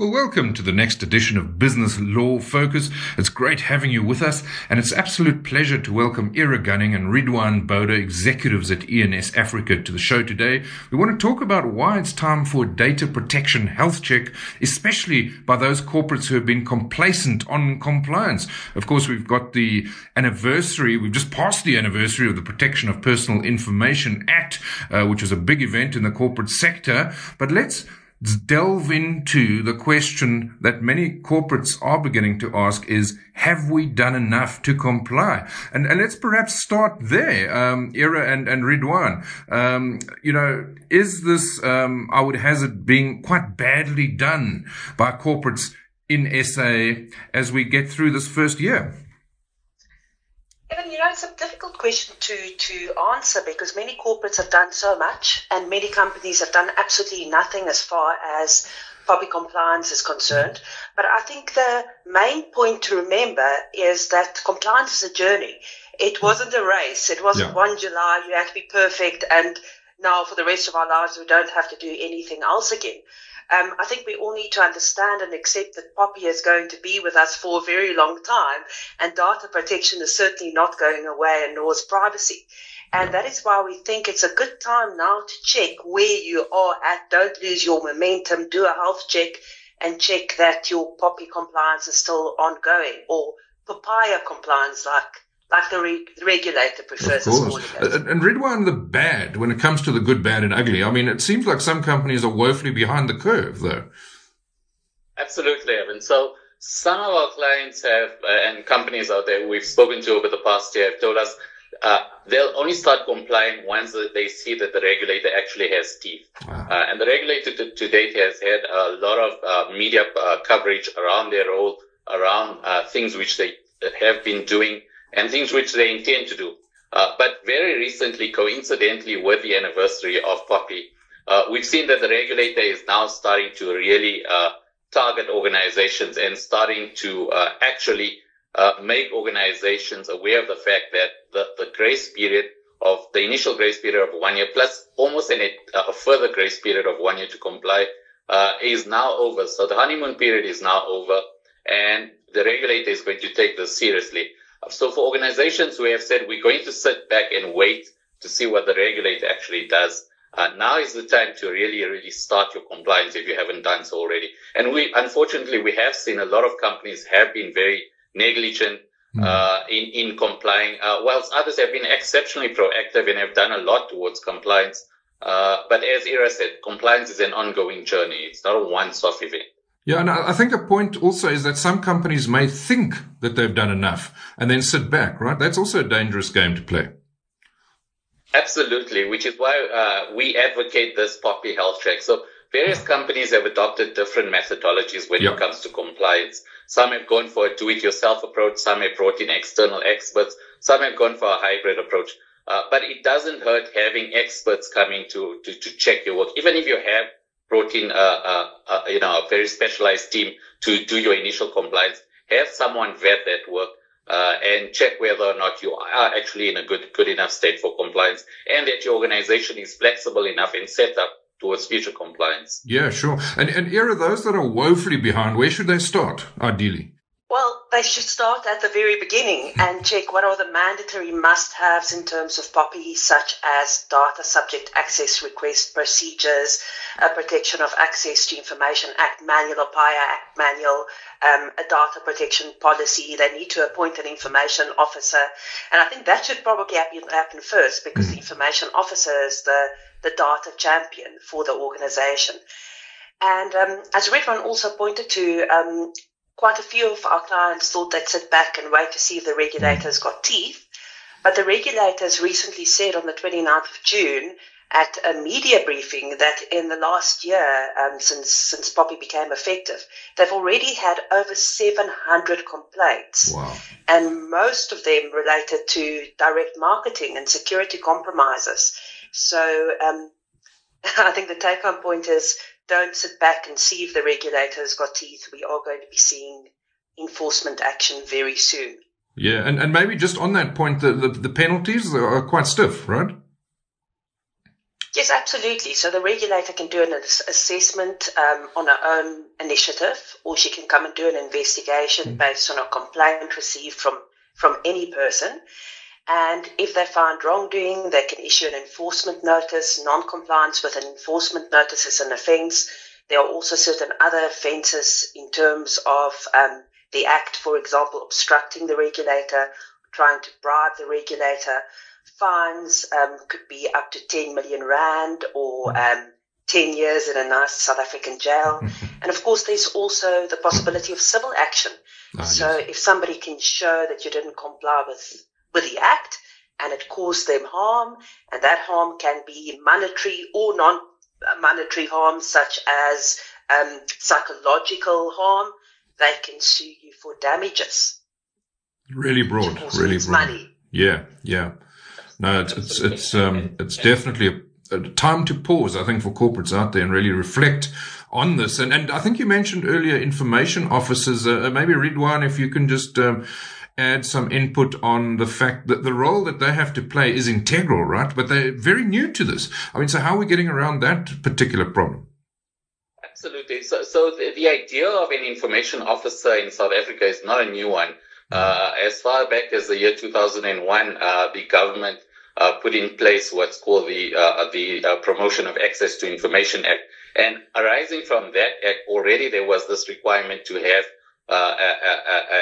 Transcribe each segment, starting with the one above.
Well, welcome to the next edition of Business Law Focus. It's great having you with us, and it's absolute pleasure to welcome Ira Gunning and Ridwan Boda, executives at ENS Africa, to the show today. We want to talk about why it's time for a data protection health check, especially by those corporates who have been complacent on compliance. Of course, we've got the anniversary, we've just passed the anniversary of the Protection of Personal Information Act, uh, which was a big event in the corporate sector. But let's delve into the question that many corporates are beginning to ask is, have we done enough to comply? And, and let's perhaps start there, um, Ira and, and Ridwan. Um, you know, is this, um, I would hazard being quite badly done by corporates in SA as we get through this first year? You know, it's a difficult question to, to answer because many corporates have done so much and many companies have done absolutely nothing as far as public compliance is concerned. But I think the main point to remember is that compliance is a journey. It wasn't a race. It wasn't yeah. 1 July, you had to be perfect, and now for the rest of our lives we don't have to do anything else again. Um, I think we all need to understand and accept that POPI is going to be with us for a very long time, and data protection is certainly not going away, and nor is privacy. And that is why we think it's a good time now to check where you are at. Don't lose your momentum. Do a health check and check that your POPI compliance is still ongoing or POPIA compliance, like like the, re- the regulator prefers of course. And Ridwan, the bad, when it comes to the good, bad, and ugly, I mean, it seems like some companies are woefully behind the curve, though. Absolutely, Evan. So some of our clients have, uh, and companies out there we've spoken to over the past year have told us uh, they'll only start complying once they see that the regulator actually has teeth. Wow. Uh, and the regulator to, to, date has had a lot of uh, media uh, coverage around their role, around uh, things which they have been doing and things which they intend to do. Uh, but very recently, coincidentally with the anniversary of POPI, uh, we've seen that the regulator is now starting to really uh, target organizations and starting to uh, actually uh, make organizations aware of the fact that the, the grace period of the initial grace period of one year plus almost an, a further grace period of one year to comply uh, is now over. So the honeymoon period is now over and the regulator is going to take this seriously. So for organizations who have said we're going to sit back and wait to see what the regulator actually does, uh, now is the time to really, really start your compliance if you haven't done so already. And we, unfortunately, we have seen a lot of companies have been very negligent mm. uh, in in complying, uh, whilst others have been exceptionally proactive and have done a lot towards compliance. Uh, but as Ira said, compliance is an ongoing journey. It's not a once-off event. Yeah, and I think a point also is that some companies may think that they've done enough and then sit back, right? That's also a dangerous game to play. Absolutely, which is why uh, we advocate this POPI health check. So various companies have adopted different methodologies when yep. it comes to compliance. Some have gone for a do-it-yourself approach. Some have brought in external experts. Some have gone for a hybrid approach. Uh, but it doesn't hurt having experts coming to, to, to check your work. Even if you have brought in a, a, a, you know, a very specialized team to do your initial compliance. Have someone vet that work. Uh, and check whether or not you are actually in a good, good enough state for compliance and that your organization is flexible enough and set up towards future compliance. Yeah, sure. And, and Ira, those that are woefully behind, where should they start, ideally? Well, they should start at the very beginning and check what are the mandatory must haves in terms of POPI, such as data subject access request procedures, a Protection of Access to Information Act manual, a PAIA Act manual, um, a data protection policy. They need to appoint an information officer. And I think that should probably happen, happen first because the information officer is the, the data champion for the organization. And um, as Ridwan also pointed to, um, quite a few of our clients thought they'd sit back and wait to see if the regulators got teeth. But the regulators recently said on the 29th of June at a media briefing that in the last year, um, since since POPI became effective, they've already had over 700 complaints, wow. and most of them related to direct marketing and security compromises. So um, I think the take-home point is don't sit back and see if the regulator has got teeth. We are going to be seeing enforcement action very soon. Yeah, and, and maybe just on that point, the, the, the penalties are quite stiff, right? Yes, absolutely. So the regulator can do an assessment um, on her own initiative, or she can come and do an investigation mm. based on a complaint received from, from any person. And if they find wrongdoing, they can issue an enforcement notice. Non-compliance with an enforcement notice is an offence. There are also certain other offences in terms of um, the act, for example, obstructing the regulator, trying to bribe the regulator. Fines um, could be up to 10 million rand or um, 10 years in a nice South African jail. and of course, there's also the possibility of civil action. Ah, so yes. if somebody can show that you didn't comply with with the act and it caused them harm, and that harm can be monetary or non monetary harm, such as um, psychological harm, they can sue you for damages. Really broad, really broad. Money. Yeah, yeah. No, it's it's it's um it's definitely a, a, time to pause. I think for corporates out there and really reflect on this. And and I think you mentioned earlier information officers. Uh, maybe Ridwan, if you can just um, add some input on the fact that the role that they have to play is integral, right? But they're very new to this. I mean, so how are we getting around that particular problem? Absolutely. So, so the, the idea of an information officer in South Africa is not a new one. Uh, as far back as the year 2001, uh, the government uh, put in place what's called the uh, the uh, Promotion of Access to Information Act, and arising from that act, already there was this requirement to have uh,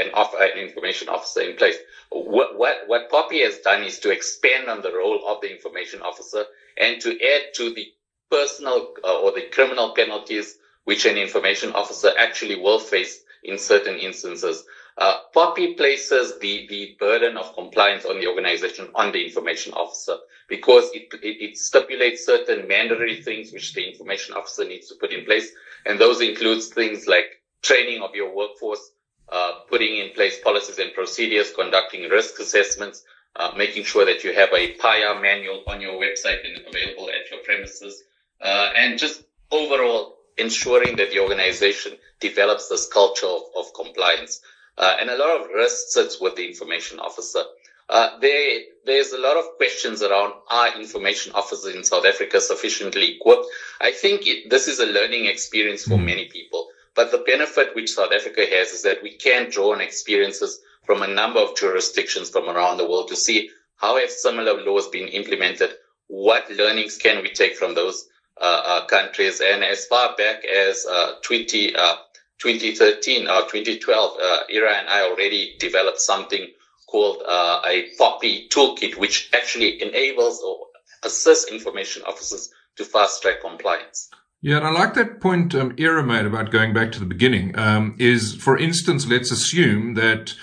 an, off, an information officer in place. What, what, what POPI has done is to expand on the role of the information officer and to add to the personal uh, or the criminal penalties which an information officer actually will face in certain instances. Uh, POPI places the, the burden of compliance on the organization on the information officer because it, it, it stipulates certain mandatory things which the information officer needs to put in place. And those includes things like training of your workforce, uh, putting in place policies and procedures, conducting risk assessments, uh, making sure that you have a PAIA manual on your website and available at your premises, uh, and just overall ensuring that the organization develops this culture of, of compliance. Uh, and a lot of risk sits with the information officer. Uh, there, there's a lot of questions around are information officers in South Africa sufficiently equipped? I think it, this is a learning experience for hmm. many people. But the benefit which South Africa has is that we can draw on experiences from a number of jurisdictions from around the world to see how have similar laws been implemented? What learnings can we take from those uh, uh, countries? And as far back as uh, 20, 2013 or 2012, Ira and I already developed something called a POPI toolkit, which actually enables or assists information officers to fast track compliance. Yeah, and I like that point um, Ira made about going back to the beginning. Um, is, for instance, let's assume that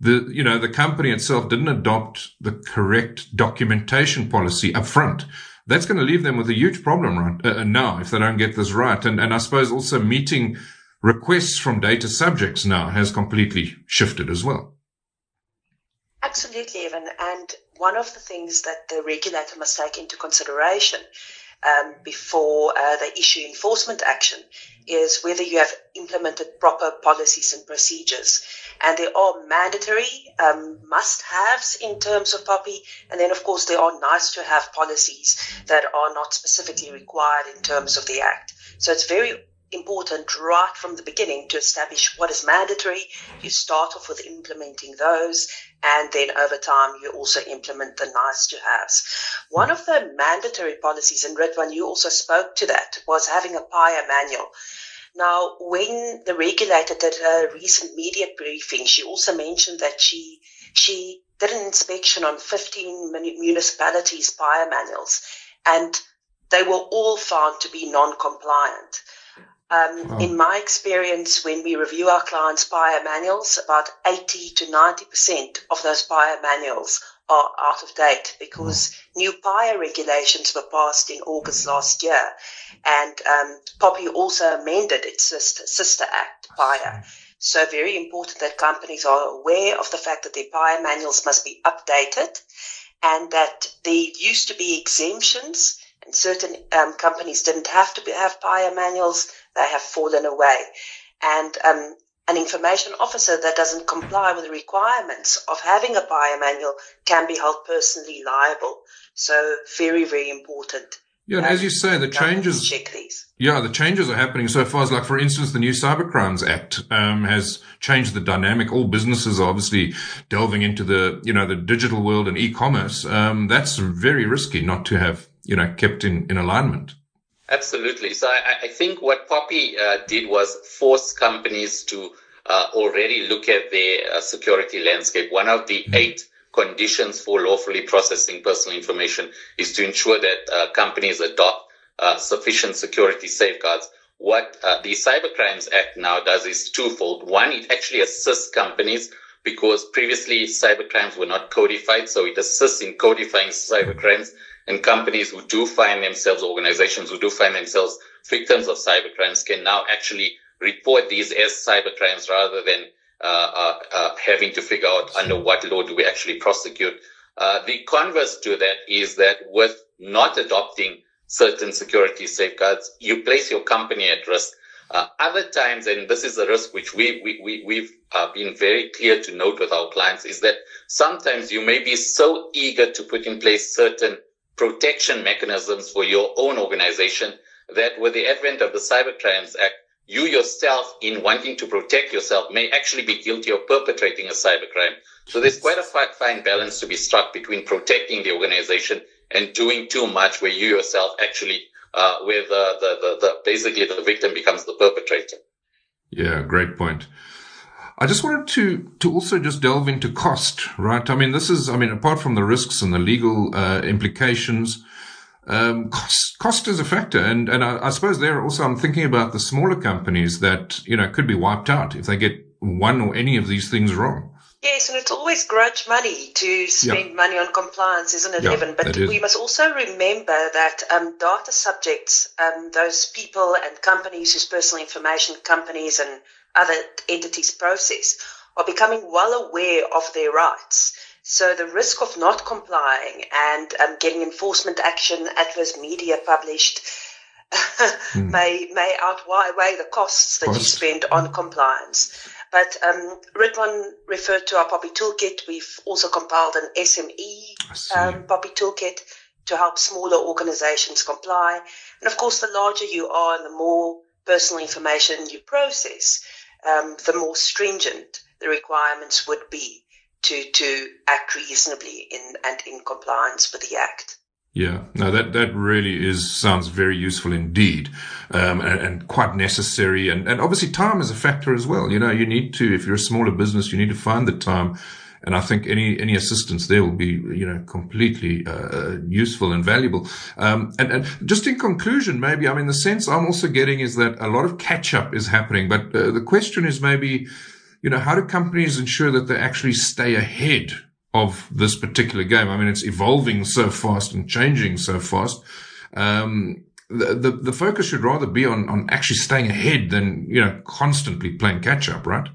the you know the company itself didn't adopt the correct documentation policy up front. That's going to leave them with a huge problem right uh, now if they don't get this right. And and I suppose also meeting requests from data subjects now has completely shifted as well. Absolutely, Evan. And one of the things that the regulator must take into consideration um, before uh, they issue enforcement action is whether you have implemented proper policies and procedures. And there are mandatory um, must haves in terms of POPI. And then, of course, there are nice to have policies that are not specifically required in terms of the Act. So it's very important right from the beginning to establish what is mandatory. You start off with implementing those, and then over time you also implement the nice to haves. One of the mandatory policies, and Ridwan, you also spoke to that, was having a PAIA manual. Now, when the regulator did her recent media briefing, she also mentioned that she she did an inspection on 15 municipalities' PAIA manuals, and they were all found to be non-compliant. Um, wow. In my experience, when we review our clients' PAIA manuals, about 80 to 90% of those PAIA manuals are out of date because wow. new PAIA regulations were passed in August last year. And um, POPI also amended its sister, sister act, PAIA. So very important that companies are aware of the fact that their PAIA manuals must be updated and that there used to be exemptions and certain um, companies didn't have to be, have PAIA manuals they have fallen away. And um, an information officer that doesn't comply with the requirements of having a PAIA manual can be held personally liable. So very, very important Yeah, and as you say, the changes. Check these. Yeah, the changes are happening so far as, like, for instance, the new Cybercrimes Act um, has changed the dynamic. All businesses are obviously delving into the, you know, the digital world and e-commerce. Um, that's very risky not to have, you know, kept in, in alignment. Absolutely. So I, I think what POPI uh, did was force companies to uh, already look at their uh, security landscape. One of the mm-hmm. eight conditions for lawfully processing personal information is to ensure that uh, companies adopt uh, sufficient security safeguards. What uh, the Cybercrimes Act now does is twofold. One, it actually assists companies because previously cyber crimes were not codified, so it assists in codifying cybercrimes. And companies who do find themselves, organizations who do find themselves victims of cybercrimes can now actually report these as cybercrimes rather than uh, uh, uh, having to figure out under what law do we actually prosecute. the converse to that is that with not adopting certain security safeguards, you place your company at risk. Uh, other times, and this is a risk which we, we, we, we've uh, been very clear to note with our clients, is that sometimes you may be so eager to put in place certain protection mechanisms for your own organization that with the advent of the Cybercrimes Act, you yourself, in wanting to protect yourself, may actually be guilty of perpetrating a cybercrime. So there's quite a fine balance to be struck between protecting the organization and doing too much where you yourself actually, uh, where the, the, the, the, basically the victim becomes the perpetrator. Yeah, great point. I just wanted to to also just delve into cost, right? I mean, this is, I mean, apart from the risks and the legal uh, implications, um, cost, cost is a factor. And, and I, I, suppose there also I'm thinking about the smaller companies that, you know, could be wiped out if they get one or any of these things wrong. Yes, and it's always grudge money to spend yeah. money on compliance, isn't it, yeah, Evan? But we must also remember that um, data subjects, um, those people and companies whose personal information companies and other entities process, are becoming well aware of their rights. So the risk of not complying and um, getting enforcement action, adverse media published, mm. may may outweigh the costs that Cost. you spend on compliance. But um, Ridwan referred to our POPI toolkit. We've also compiled an SME um, POPI toolkit to help smaller organizations comply. And of course, the larger you are and the more personal information you process, um, the more stringent the requirements would be to to act reasonably in and in compliance with the act. Yeah, no, that, that really is, sounds very useful indeed, um, and, and, quite necessary. And, and obviously time is a factor as well. You know, you need to, if you're a smaller business, you need to find the time. And I think any, any assistance there will be, you know, completely, uh, useful and valuable. Um, and, and just in conclusion, maybe, I mean, the sense I'm also getting is that a lot of catch up is happening, but uh, the question is maybe, you know, how do companies ensure that they actually stay ahead of this particular game? I mean, it's evolving so fast and changing so fast. Um, the, the, the focus should rather be on, on actually staying ahead than, you know, constantly playing catch up, right?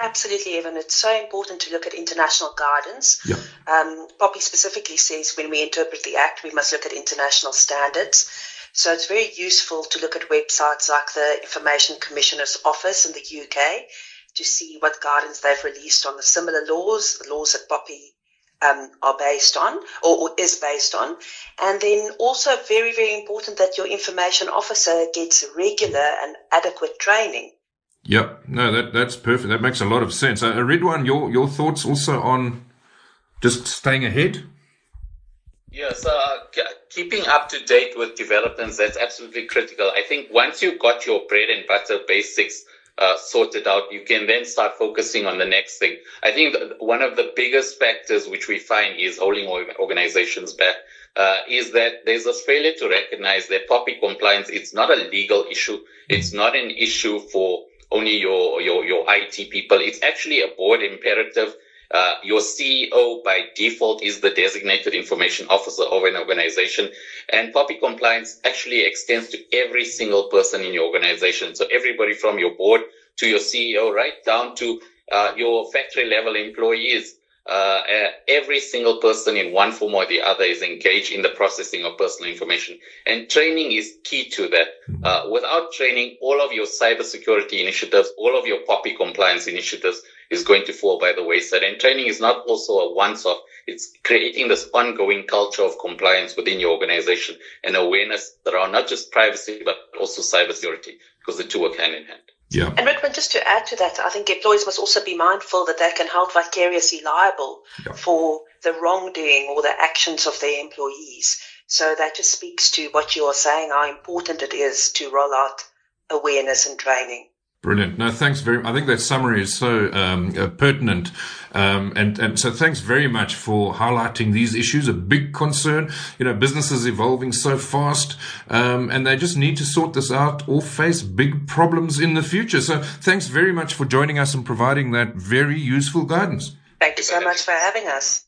Absolutely, Evan. It's so important to look at international guidance. Yeah. Um, POPI specifically says when we interpret the Act, we must look at international standards. So it's very useful to look at websites like the Information Commissioner's Office in the UK to see what guidance they've released on the similar laws, the laws that POPI um, are based on or, or, is based on. And then also very, very important that your information officer gets regular and adequate training. Yep. No, that, that's perfect. That makes a lot of sense. Uh, Ridwan, your, your thoughts also on just staying ahead? Yes, uh, keeping up to date with developments, that's absolutely critical. I think once you've got your bread and butter basics uh, sorted out, you can then start focusing on the next thing. I think one of the biggest factors which we find is holding organizations back uh, is that there's a failure to recognize that POPI compliance, it's not a legal issue. It's not an issue for only your, your, your IT people. It's actually a board imperative. Uh, your CEO by default is the designated information officer of an organization. And POPI compliance actually extends to every single person in your organization. So everybody from your board to your CEO, right down to uh, your factory level employees. Uh, every single person in one form or the other is engaged in the processing of personal information. And training is key to that. Mm-hmm. Uh, without training, all of your cybersecurity initiatives, all of your POPI compliance initiatives is going to fall by the wayside. And training is not also a once off. It's creating this ongoing culture of compliance within your organization and awareness around not just privacy, but also cybersecurity because the two work hand in hand. Yeah. And Ridwan, just to add to that, I think employees must also be mindful that they can hold vicariously liable yeah. for the wrongdoing or the actions of their employees. So that just speaks to what you are saying, how important it is to roll out awareness and training. Brilliant. No, thanks very. I think that summary is so um, uh, pertinent, um, and and so thanks very much for highlighting these issues. A big concern. You know, businesses evolving so fast, um, and they just need to sort this out or face big problems in the future. So thanks very much for joining us and providing that very useful guidance. Thank you so much for having us.